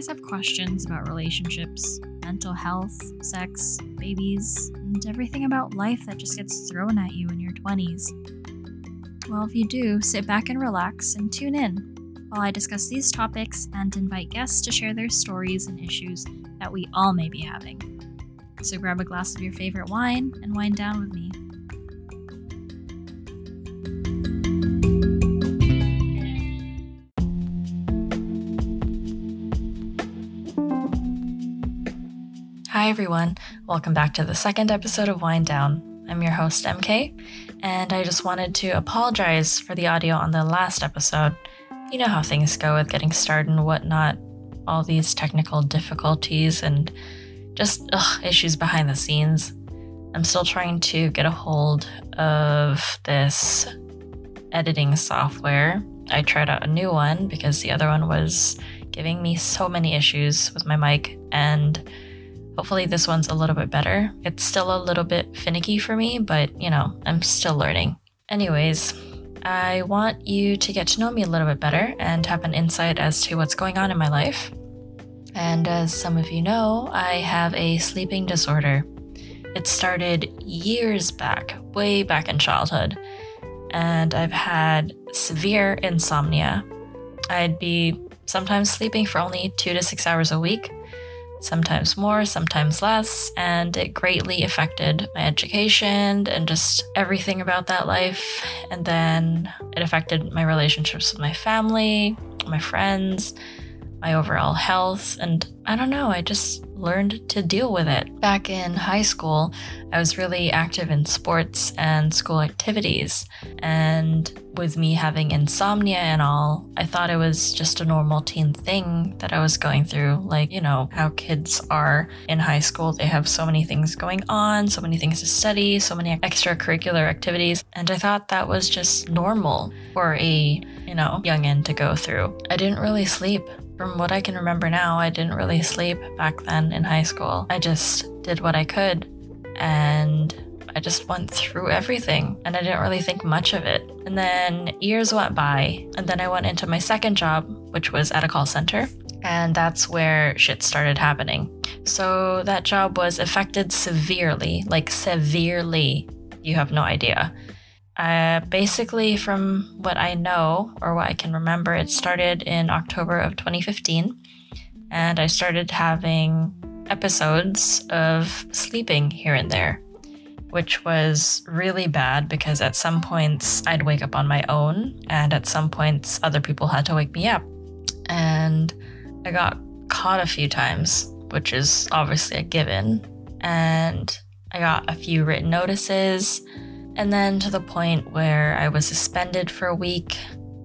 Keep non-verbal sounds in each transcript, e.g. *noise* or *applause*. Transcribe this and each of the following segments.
guys have questions about relationships, mental health, sex, babies, and everything about life that just gets thrown at you in your 20s? Well, if you do, sit back and relax and tune in while I discuss these topics and invite guests to share their stories and issues that we all may be having. So grab a glass of your favorite wine and wind down with me. Everyone. Welcome back to the second episode of Wind Down. I'm your host, MK, and I just wanted to apologize for the audio on the last episode. You know how things go with getting started and whatnot, all these technical difficulties and just ugh, issues behind the scenes. I'm still trying to get a hold of this editing software. I tried out a new one because the other one was giving me so many issues with my mic, and hopefully, this one's a little bit better. It's still a little bit finicky for me, but you know, I'm still learning. Anyways, I want you to get to know me a little bit better and have an insight as to what's going on in my life. And as some of you know, I have a sleeping disorder. It started years back, way back in childhood, and I've had severe insomnia. I'd be sometimes sleeping for only two to six hours a week, sometimes more, sometimes less, and it greatly affected my education and just everything about that life. And then it affected my relationships with my family, my friends, my overall health, and I don't know, I just learned to deal with it. Back in high school, I was really active in sports and school activities. And with me having insomnia and all, I thought it was just a normal teen thing that I was going through. Like, you know, how kids are in high school, they have so many things going on, so many things to study, so many extracurricular activities. And I thought that was just normal for a, you know, youngin to go through. I didn't really sleep from what I can remember now, I didn't really sleep back then in high school. I just did what I could and I just went through everything and I didn't really think much of it. And then years went by, and then I went into my second job, which was at a call center. And that's where shit started happening. So that job was affected severely, like severely. You have no idea. Uh, basically, from what I know or what I can remember, it started in October of 2015. And I started having episodes of sleeping here and there, which was really bad because at some points I'd wake up on my own, and at some points other people had to wake me up. And I got caught a few times, which is obviously a given. And I got a few written notices and then to the point where I was suspended for a week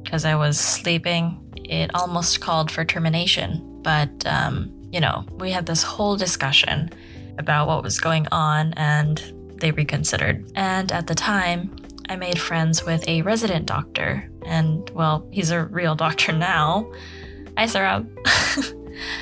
because I was sleeping. It almost called for termination. But, um, you know, we had this whole discussion about what was going on and they reconsidered. And at the time, I made friends with a resident doctor. And, well, he's a real *laughs* doctor now. Hi, Sarab.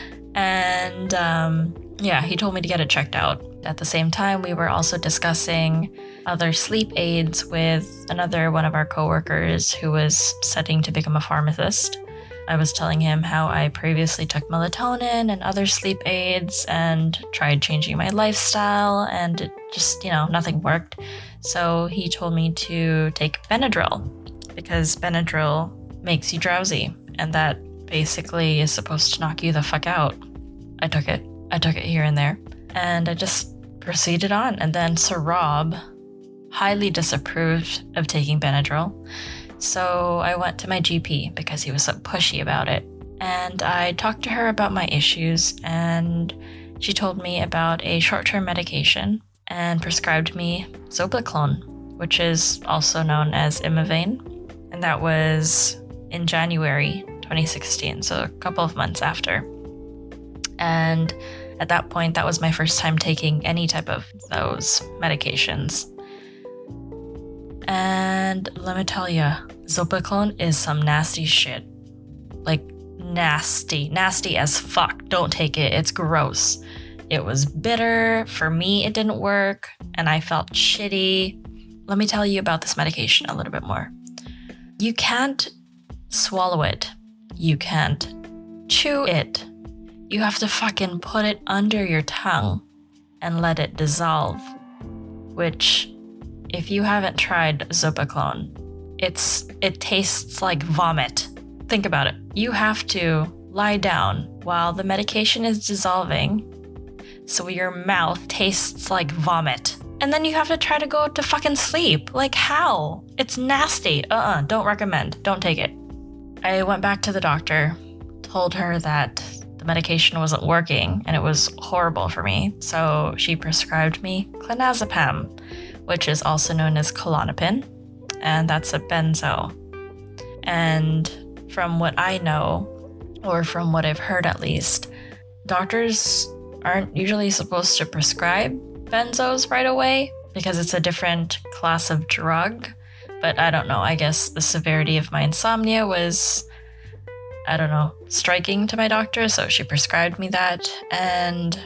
*laughs* and, um, yeah, he told me to get it checked out. At the same time, we were also discussing other sleep aids with another one of our coworkers who was studying to become a pharmacist. I was telling him how I previously took melatonin and other sleep aids and tried changing my lifestyle, and it just, you know, nothing worked. So he told me to take Benadryl because Benadryl makes you drowsy, and that basically is supposed to knock you the fuck out. I took it. I took it here and there, and I just proceeded on. And then Sarab highly disapproved of taking Benadryl. So I went to my GP because he was so pushy about it. And I talked to her about my issues, and she told me about a short term medication and prescribed me Zopiclone, which is also known as Imovane. And that was in January 2016, so a couple of months after. And at that point, that was my first time taking any type of those medications. And let me tell you, Zopiclone is some nasty shit. Like, nasty. Nasty as fuck. Don't take it. It's gross. It was bitter. For me, it didn't work. And I felt shitty. Let me tell you about this medication a little bit more. You can't swallow it, you can't chew it, you have to fucking put it under your tongue and let it dissolve. Which, if you haven't tried Zopiclone, it's it tastes like vomit. Think about it. You have to lie down while the medication is dissolving, so your mouth tastes like vomit. And then you have to try to go to fucking sleep. Like how? It's nasty. Uh-uh, don't recommend. Don't take it. I went back to the doctor, told her that the medication wasn't working and it was horrible for me. So she prescribed me clonazepam, which is also known as Klonopin, and that's a benzo. And from what I know, or from what I've heard at least, doctors aren't usually supposed to prescribe benzos right away because it's a different class of drug. But I don't know, I guess the severity of my insomnia was I don't know, striking to my doctor, so she prescribed me that. And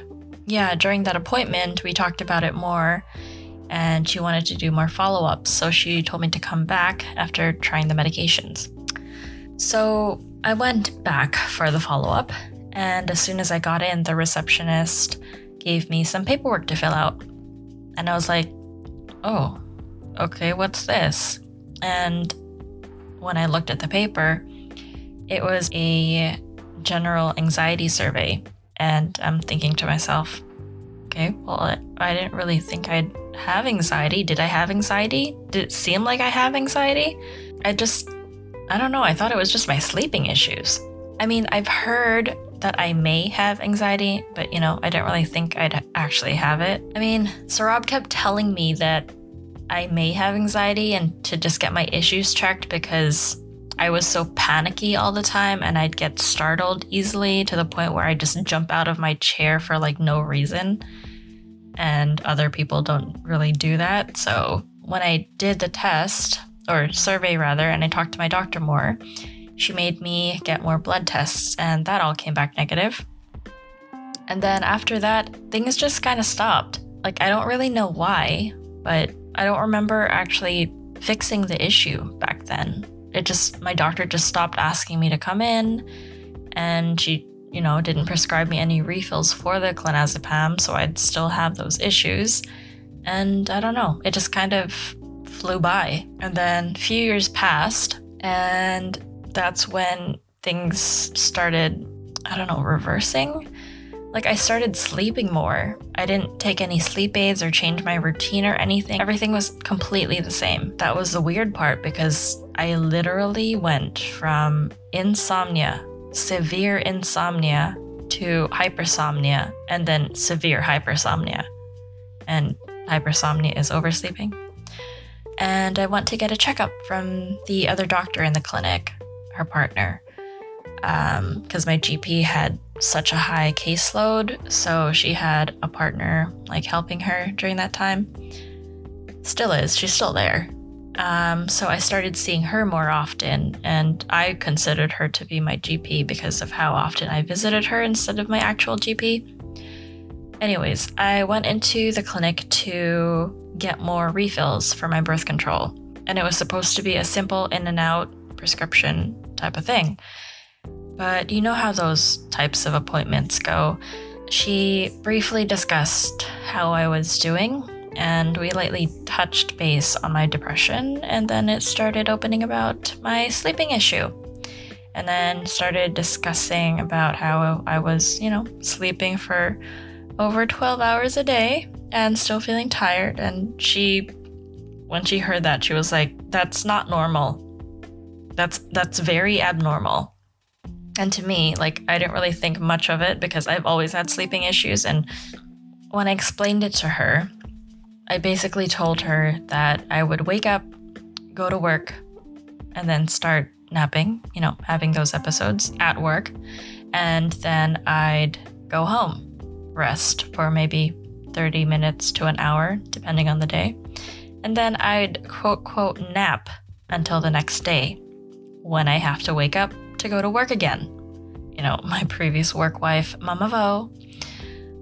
yeah, during that appointment, we talked about it more, and she wanted to do more follow ups, so she told me to come back after trying the medications. So I went back for the follow up, and as soon as I got in, the receptionist gave me some paperwork to fill out. And I was like, oh, okay, what's this? And when I looked at the paper, it was a general anxiety survey. And I'm thinking to myself, okay, well, I didn't really think I'd have anxiety. Did I have anxiety? Did it seem like I have anxiety? I just, I don't know. I thought it was just my sleeping issues. I mean, I've heard that I may have anxiety, but you know, I didn't really think I'd actually have it. I mean, Saurabh kept telling me that I may have anxiety and to just get my issues checked because I was so panicky all the time and I'd get startled easily to the point where I just jump out of my chair for like no reason. And other people don't really do that. So when I did the test, or survey rather, and I talked to my doctor more, she made me get more blood tests, and that all came back negative. And then after that, things just kind of stopped. Like, I don't really know why, but I don't remember actually fixing the issue back then it just my doctor just stopped asking me to come in and she you know didn't mm-hmm. prescribe me any refills for the clonazepam so i'd still have those issues and i don't know it just kind of flew by and then a few years passed and that's when things started i don't know reversing like I started sleeping more. I didn't take any sleep aids or change my routine or anything. Everything was completely the same. That was the weird part because I literally went from insomnia, severe insomnia, to hypersomnia, and then severe hypersomnia. And hypersomnia is oversleeping. And I went to get a checkup from the other doctor in the clinic, her partner, because um, my GP had such a high caseload. So she had a partner like helping her during that time. Still is, she's still there. Um, so I started seeing her more often, and I considered her to be my GP because of how often I visited her instead of my actual GP. Anyways, I went into the clinic to get more refills for my birth control, and it was supposed to be a simple in and out prescription type of thing. But you know how those types of appointments go. She briefly discussed how I was doing, and we lightly touched base on my depression, and then it started opening about my sleeping issue. And then started discussing about how I was, you know, sleeping for over 12 hours a day and still feeling tired. And she, when she heard that, she was like, that's not normal. That's, that's very abnormal. And to me, like, I didn't really think much of it because I've always had sleeping issues. And when I explained it to her, I basically told her that I would wake up, go to work, and then start napping, you know, having those episodes at work. And then I'd go home, rest for maybe 30 minutes to an hour, depending on the day. And then I'd quote, quote, nap until the next day when I have to wake up to go to work again. You know, my previous work wife, Mama Vo,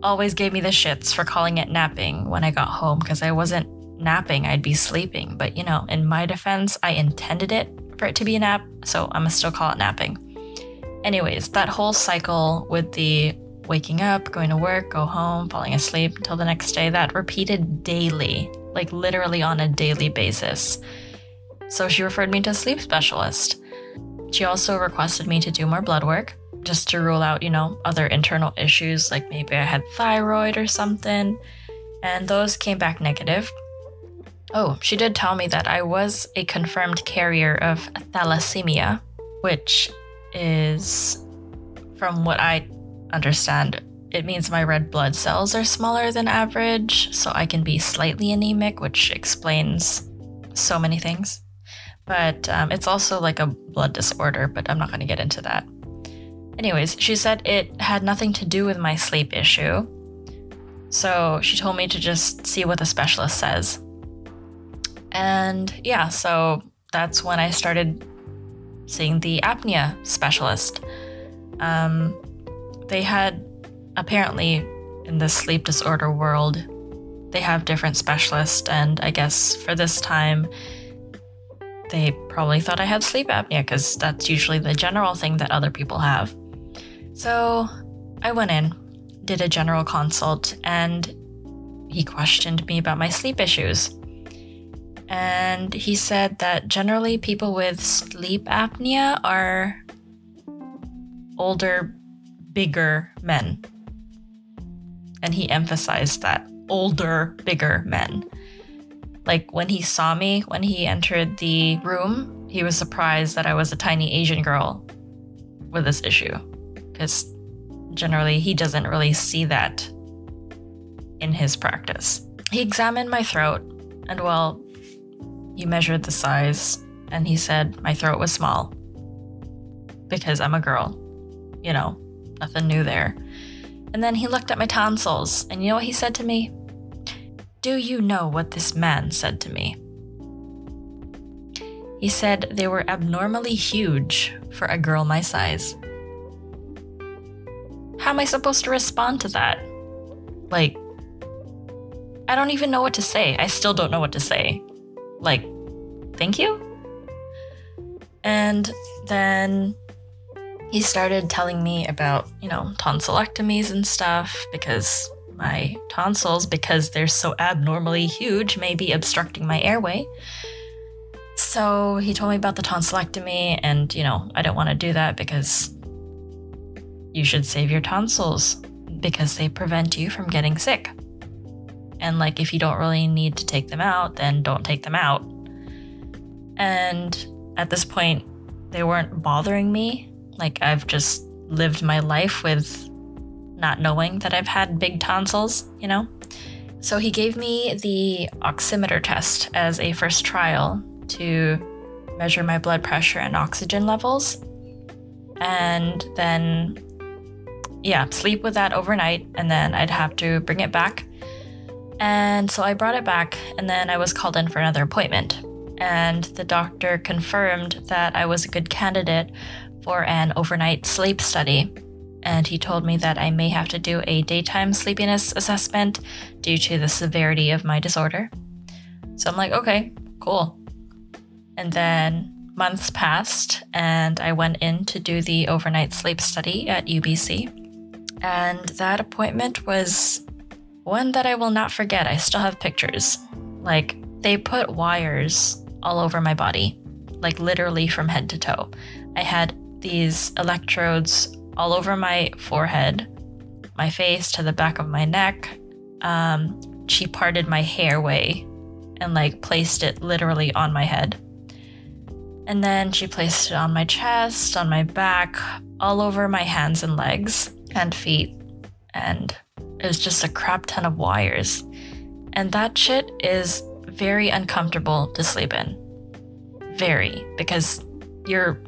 always gave me the shits for calling it napping when I got home because I wasn't napping, I'd be sleeping. But you know, in my defense, I intended it for it to be a nap, so I'm gonna still call it napping. Anyways, that whole cycle with the waking up, going to work, go home, falling asleep until the next day. That repeated daily, like literally on a daily basis. So she referred me to a sleep specialist. She also requested me to do more blood work just to rule out, you know, other internal issues like maybe I had thyroid or something. And those came back negative. Oh, she did tell me that I was a confirmed carrier of thalassemia, which is, from what I understand, it means my red blood cells are smaller than average, so I can be slightly anemic, which explains so many things. But um, it's also like a blood disorder, but I'm not going to get into that. Anyways, she said it had nothing to do with my sleep issue. So she told me to just see what the specialist says. And yeah, so that's when I started seeing the apnea specialist. Um, they had apparently in the sleep disorder world, they have different specialists, and I guess for this time, they probably thought I had sleep apnea because that's usually the general thing that other people have. So I went in, did a general consult, and he questioned me about my sleep issues. And he said that generally people with sleep apnea are older, bigger men. And he emphasized that older, bigger men. Like when he saw me, when he entered the room, he was surprised that I was a tiny Asian girl with this issue. Because generally, he doesn't really see that in his practice. He examined my throat, and well, he measured the size, and he said my throat was small. Because I'm a girl. You know, nothing new there. And then he looked at my tonsils, and you know what he said to me? Do you know what this man said to me? He said they were abnormally huge for a girl my size. How am I supposed to respond to that? Like, I don't even know what to say. I still don't know what to say. Like, thank you? And then he started telling me about, you know, tonsillectomies and stuff because my tonsils, because they're so abnormally huge, may be obstructing my airway. So he told me about the tonsillectomy, and you know, I don't want to do that because you should save your tonsils because they prevent you from getting sick. And like, if you don't really need to take them out, then don't take them out. And at this point, they weren't bothering me. Like, I've just lived my life with not knowing that I've had big tonsils, you know? So he gave me the oximeter test as a first trial to measure my blood pressure and oxygen levels. And then, yeah, sleep with that overnight, and then I'd have to bring it back. And so I brought it back, and then I was called in for another appointment. And the doctor confirmed that I was a good candidate for an overnight sleep study and he told me that I may have to do a daytime sleepiness assessment due to the severity of my disorder. So I'm like, okay, cool. And then months passed, and I went in to do the overnight sleep study at UBC. And that appointment was one that I will not forget. I still have pictures. Like, they put wires all over my body, like literally from head to toe. I had these electrodes all over my forehead, my face, to the back of my neck. Um, she parted my hair way and like placed it literally on my head. And then she placed it on my chest, on my back, all over my hands and legs and feet. And it was just a crap ton of wires. And that shit is very uncomfortable to sleep in. Very, because you're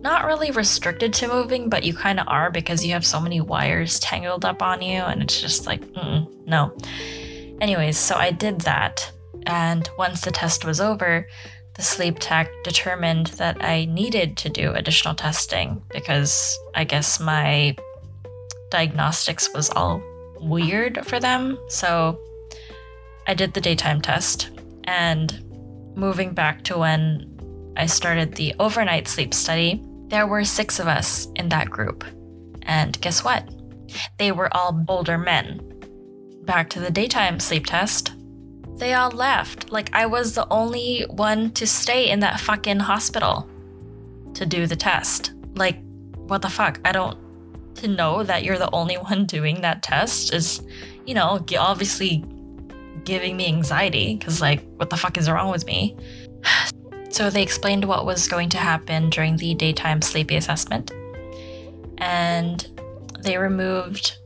not really restricted to moving, but you kind of are because you have so many wires tangled up on you, and it's just like, mm, no. Anyways, so I did that, and once the test was over, the sleep tech determined that I needed to do additional testing because I guess my diagnostics was all weird for them. So I did the daytime test, and moving back to when I started the overnight sleep study, there were six of us in that group. And guess what? They were all older men. Back to the daytime sleep test. They all left. Like, I was the only one to stay in that fucking hospital to do the test. Like, what the fuck? I don't. To know that you're the only *laughs* one doing that test is, you know, obviously giving me anxiety because, like, what the fuck is wrong with me? *sighs* So they explained what was going to happen during the daytime sleepy assessment. And they removed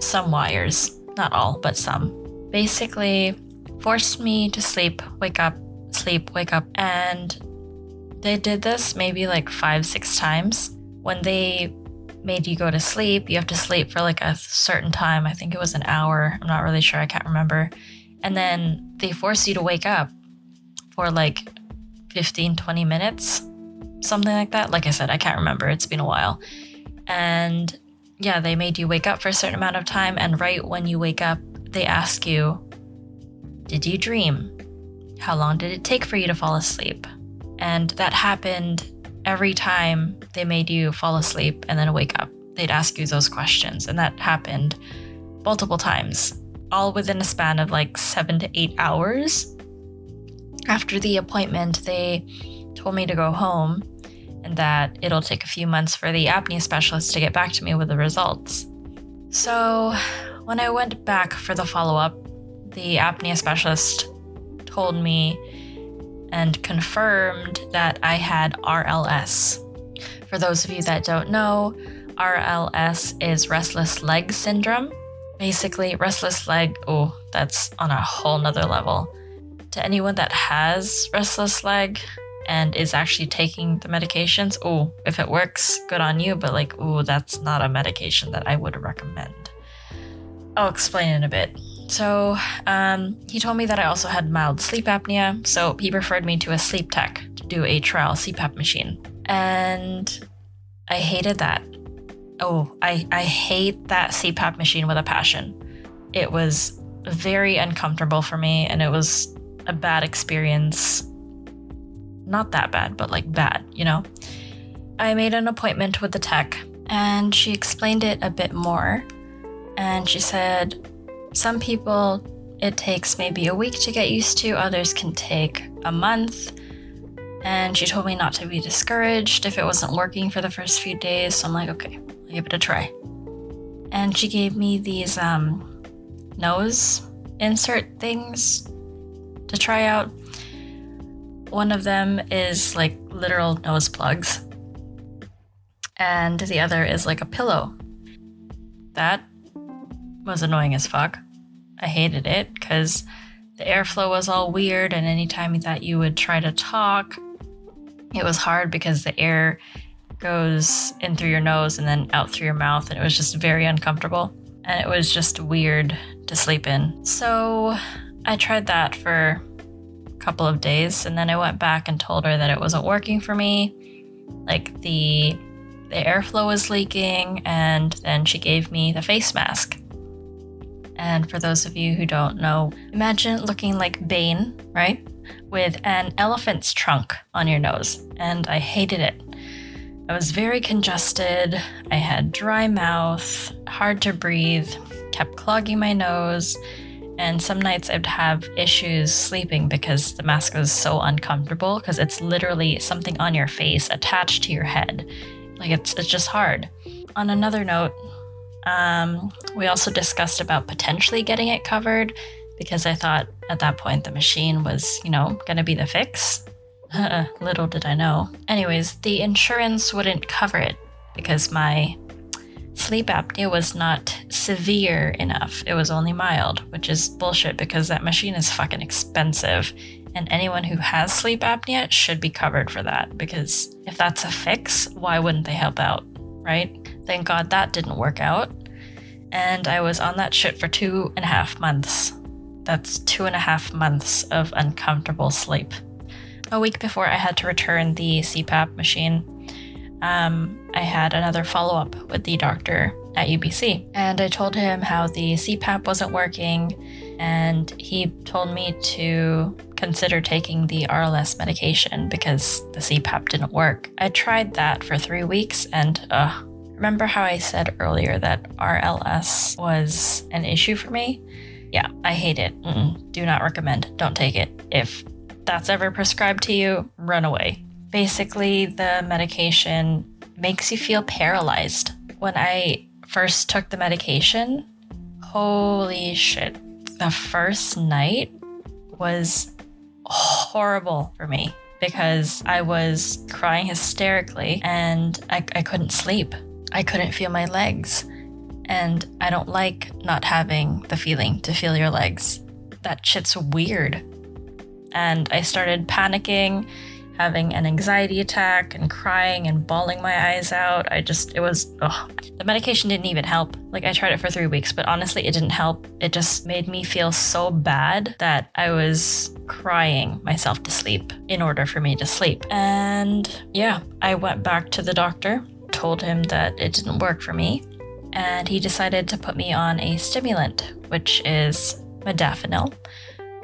some wires, not all, but some. Basically, forced me to sleep, wake up, sleep, wake up. And they did this maybe like five, six times. When they made you go to sleep, you have to sleep for like a certain time. I think it was an hour. I'm not really sure. I can't remember. And then they force you to wake up for like 15, 20 minutes, something like that. Like I said, I can't remember. It's been a while. And yeah, they made you wake up for a certain amount of time. And right when you wake up, they ask you, Did you dream? How long did it take for you to fall asleep? And that happened every time they made you fall asleep and then wake up. They'd ask you those questions. And that happened multiple times, all within a span of like seven to eight hours after the appointment, they told me to go home and that it'll take a few months for the apnea specialist to get back to me with the results. So, when I went back for the follow up, the apnea specialist told me and confirmed that I had RLS. For those of you that don't know, RLS is restless leg syndrome. Basically, restless leg, oh, that's on a whole nother level to anyone that has restless leg and is actually taking the medications, oh, if it works, good on you, but like, oh, that's not a medication that I would recommend. I'll explain in a bit. So, um, he told me that I also had mild sleep apnea, so he referred me to a sleep tech to do a trial CPAP machine. And I hated that. Oh, I, I hate that CPAP machine with a passion. It was very uncomfortable for me, and it was a bad experience. Not that bad, but like bad, you know? I made an appointment with the tech and she explained it a bit more. And she said, some people it takes maybe a week to get used to, others can take a month. And she told me not to be discouraged if it wasn't working for the first few days. So I'm like, okay, I'll give it a try. And she gave me these um, nose insert things to try out. One of them is like literal nose plugs, and the other is like a pillow. That was annoying as fuck. I hated it because the airflow was all weird, and anytime that you would try to talk, it was hard because the air goes in through your nose and then out through your mouth, and it was just very uncomfortable. And it was just weird to sleep in. So I tried that for a couple of days and then I went back and told her that it wasn't working for me. Like the the airflow was leaking and then she gave me the face mask. And for those of you who don't know, imagine looking like Bane, right? With an elephant's trunk on your nose. And I hated it. I was very congested. I had dry mouth, hard to breathe, kept clogging my nose, and some nights I'd have issues sleeping because the mask was so uncomfortable because it's literally something on your face attached to your head. Like it's it's just hard. On another note, um, we also discussed about potentially getting it covered because I thought at that point the machine was, you know, gonna be the fix. *laughs* Little did I know. Anyways, the insurance wouldn't cover it because my sleep apnea was not severe enough. It was only mild, which is bullshit because that machine is fucking expensive. And anyone who has sleep apnea should be covered for that because if that's a fix, why wouldn't they help out, right? Thank God that didn't work out. And I was on that shit for two and a half months. That's two and a half months of uncomfortable sleep. A week before I had to return the CPAP machine, um, I had another follow up with the doctor at UBC. And I told him how the CPAP wasn't working, and he told me to consider taking the RLS medication because the CPAP didn't work. I tried that for three weeks and uh, Remember how I said earlier that RLS was an issue for me? Yeah, I hate it. Mm-mm. Do not recommend. Don't take it. If that's ever prescribed to you, run away. Basically, the medication makes you feel paralyzed. When I first took the medication, holy shit, the first night was horrible for me because I was crying hysterically and I, I couldn't sleep. I couldn't feel my legs. And I don't like not having the feeling to feel your legs. That shit's weird. And I started panicking having an anxiety attack and crying and bawling my eyes out. I just, it was, ugh. The medication didn't even help. Like, I tried it for three weeks, but honestly, it didn't help. It just made me feel so bad that I was crying myself to sleep in order for me to sleep. And yeah, I went back to the doctor, told him that it didn't work for me, and he decided to put me on a stimulant, which is modafinil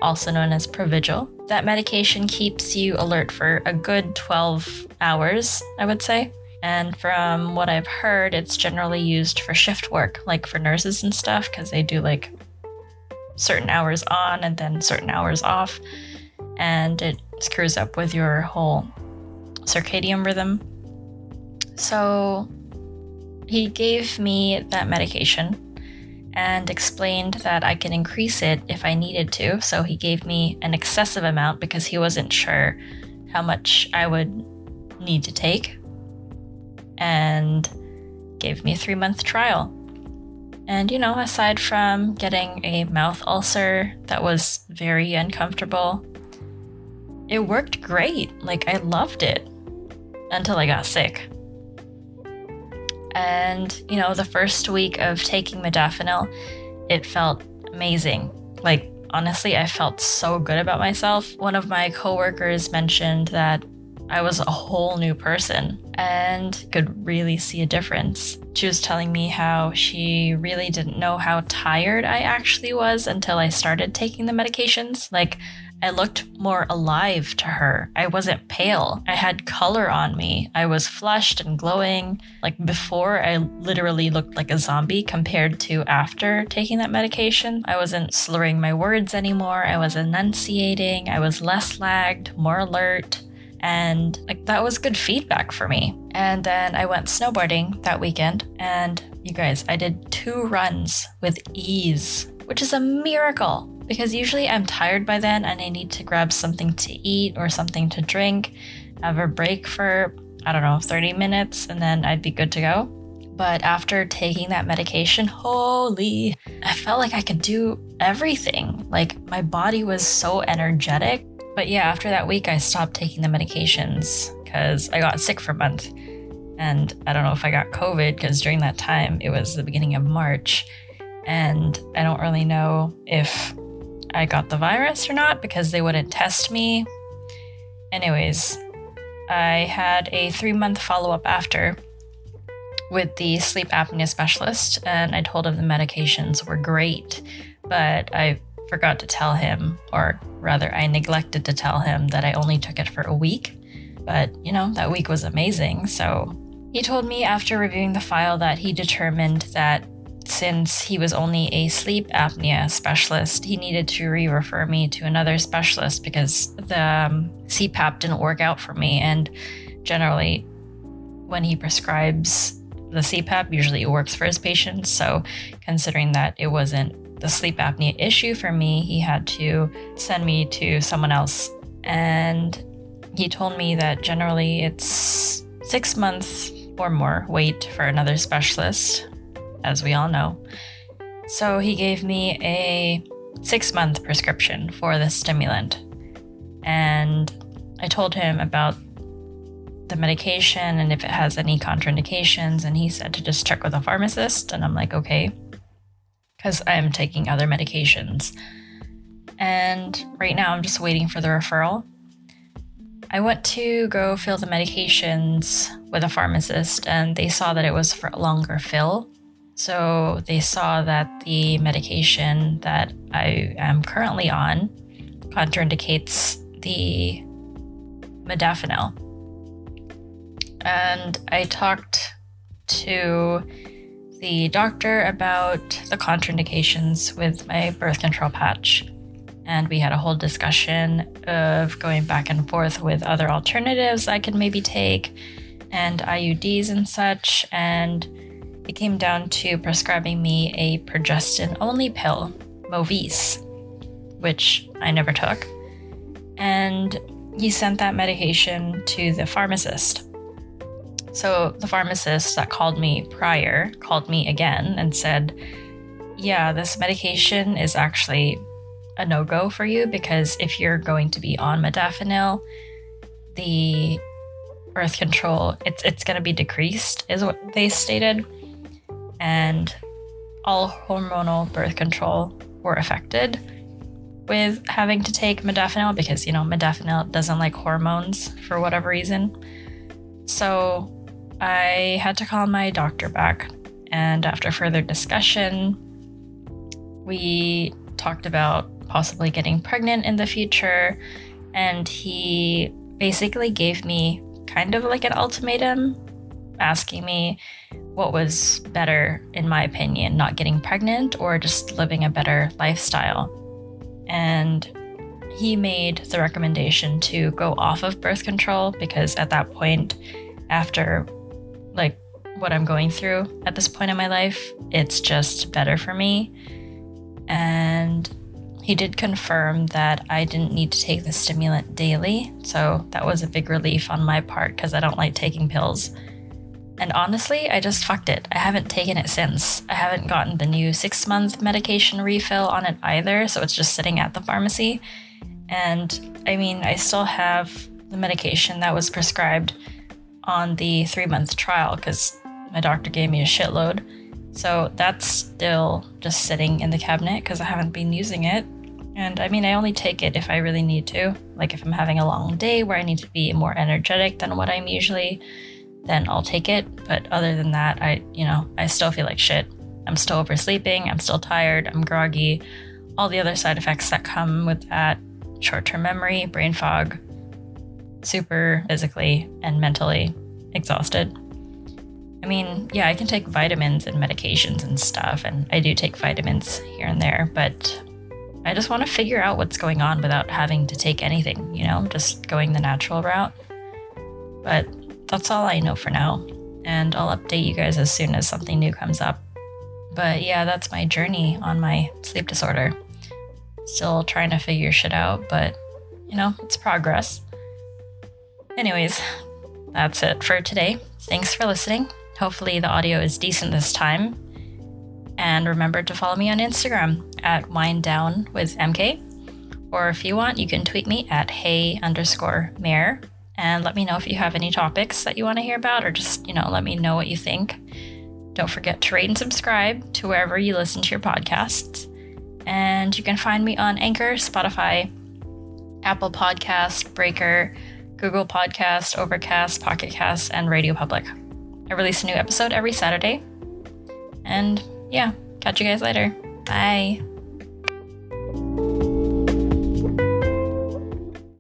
also known as Provigil. That medication keeps you alert for a good 12 hours, I would say. And from what I've heard, it's generally used for shift work, like for nurses and stuff, because they do like certain hours on and then certain hours off. And it screws up with your whole circadian rhythm. So he gave me that medication and explained that I could increase it if I needed to. So he gave me an excessive amount because he wasn't sure how much I would need to take and gave me a three month trial. And, you know, aside from getting a mouth ulcer that was very uncomfortable, it worked great. Like, I loved it until I got sick. And, you know, the first week of taking modafinil, it felt amazing. Like, honestly, I felt so good about myself. One of my coworkers mentioned that I was a whole new person and could really see a difference. She was telling me how she really didn't know how tired I actually was until I started taking the medications. Like, I looked more alive to her. I wasn't pale. I had color on me. I was flushed and glowing. Like before, I literally looked like a zombie compared to after taking that medication. I wasn't slurring my words anymore. I was enunciating. I was less lagged, more alert. And like that was good feedback for me. And then I went snowboarding that weekend. And you guys, I did two runs with ease, which is a miracle because usually I'm tired by then and I need to grab something to eat or something to drink, have a break for, I don't know, 30 minutes, and then I'd be good to go. But after taking that medication, holy, I felt like I could do everything. Like my body was so energetic. But yeah, after that week, I stopped taking the medications because I got sick for a month. And I don't know if I got COVID because during that time, it was the beginning of March. And I don't really know if I got the virus or not because they wouldn't test me. Anyways, I had a three month follow up after with the sleep apnea specialist, and I told him the medications were great, but I forgot to tell him, or rather, I neglected to tell him that I only took it for a week. But, you know, that week was amazing. So he told me after reviewing the file that he determined that since he was only a sleep apnea specialist, he needed to re refer me to another specialist because the um, CPAP didn't work out for me. And generally, when he prescribes the CPAP, usually it works for his patients. So, considering that it wasn't the sleep apnea issue for me, he had to send me to someone else. And he told me that generally it's six months or more wait for another specialist as we all know. So he gave me a six month prescription for the stimulant. And I told him about the medication and if it has any contraindications. And he said to just check with a pharmacist. And I'm like, okay, because I am taking other medications. And right now I'm just waiting for the referral. I went to go fill the medications with a pharmacist, and they saw that it was for a longer fill. So they saw that the medication that I am currently on contraindicates the modafinil. And I talked to the doctor about the contraindications with my birth control patch. And we had a whole discussion of going back and forth with other alternatives I could maybe take and IUDs and such. And it came down to prescribing me a progestin only pill, Movisse, which I never took. And he sent that medication to the pharmacist. So the pharmacist that called me prior called me again and said, Yeah, this medication is actually a no go for you because if you're going to be on modafinil, the birth control it's it's going to be decreased is what they stated and all hormonal birth control were affected with having to take modafinil because you know modafinil doesn't like hormones for whatever reason. So i had to call my doctor back and after further discussion we talked about possibly getting pregnant in the future and he basically gave me kind of like an ultimatum asking me what was better, in my opinion, not getting pregnant or just living a better lifestyle. And he made the recommendation to go off of birth control because at that point, after like what I'm going through at this point in my life, it's just better for me. And he did confirm that I didn't need to take the stimulant daily. So that was a big relief on my part because I don't like taking pills. And honestly, I just fucked it. I haven't taken it since. I haven't gotten the new six month medication refill on it either, so it's just sitting at the pharmacy. And I mean, I still have the medication that was prescribed on the three month trial because my doctor gave me a shitload. So that's still just sitting in the cabinet because I haven't been using it. And I mean, I only take it if I really need to. Like if I'm having a long day where I need to be more energetic than what I'm usually then I'll take it. But other than that, I, you know, I still feel like shit. I'm still oversleeping. I'm still tired. I'm groggy. All the other side effects that come with that short term memory, brain fog, super physically and mentally exhausted. I mean, yeah, I can take vitamins and medications and stuff, and I do take vitamins here and there, but I just want to figure out what's going on without having to take anything, you know, just going the natural route. But that's all I know for now. And I'll update you guys as soon as something new comes up. But yeah, that's my journey on my sleep disorder. Still trying to figure shit out, but you know, it's progress. Anyways, that's it for today. Thanks for listening. Hopefully, the audio is decent this time. And remember to follow me on Instagram at wind down with MK. Or if you want, you can tweet me at hey underscore mayor and let me know if you have any topics that you want to hear about or just, you know, let me know what you think. Don't forget to rate and subscribe to wherever you listen to your podcasts. And you can find me on Anchor, Spotify, Apple Podcast, Breaker, Google Podcast, Overcast, Pocket Cast, and Radio Public. I release a new episode every Saturday. And yeah, catch you guys later. Bye.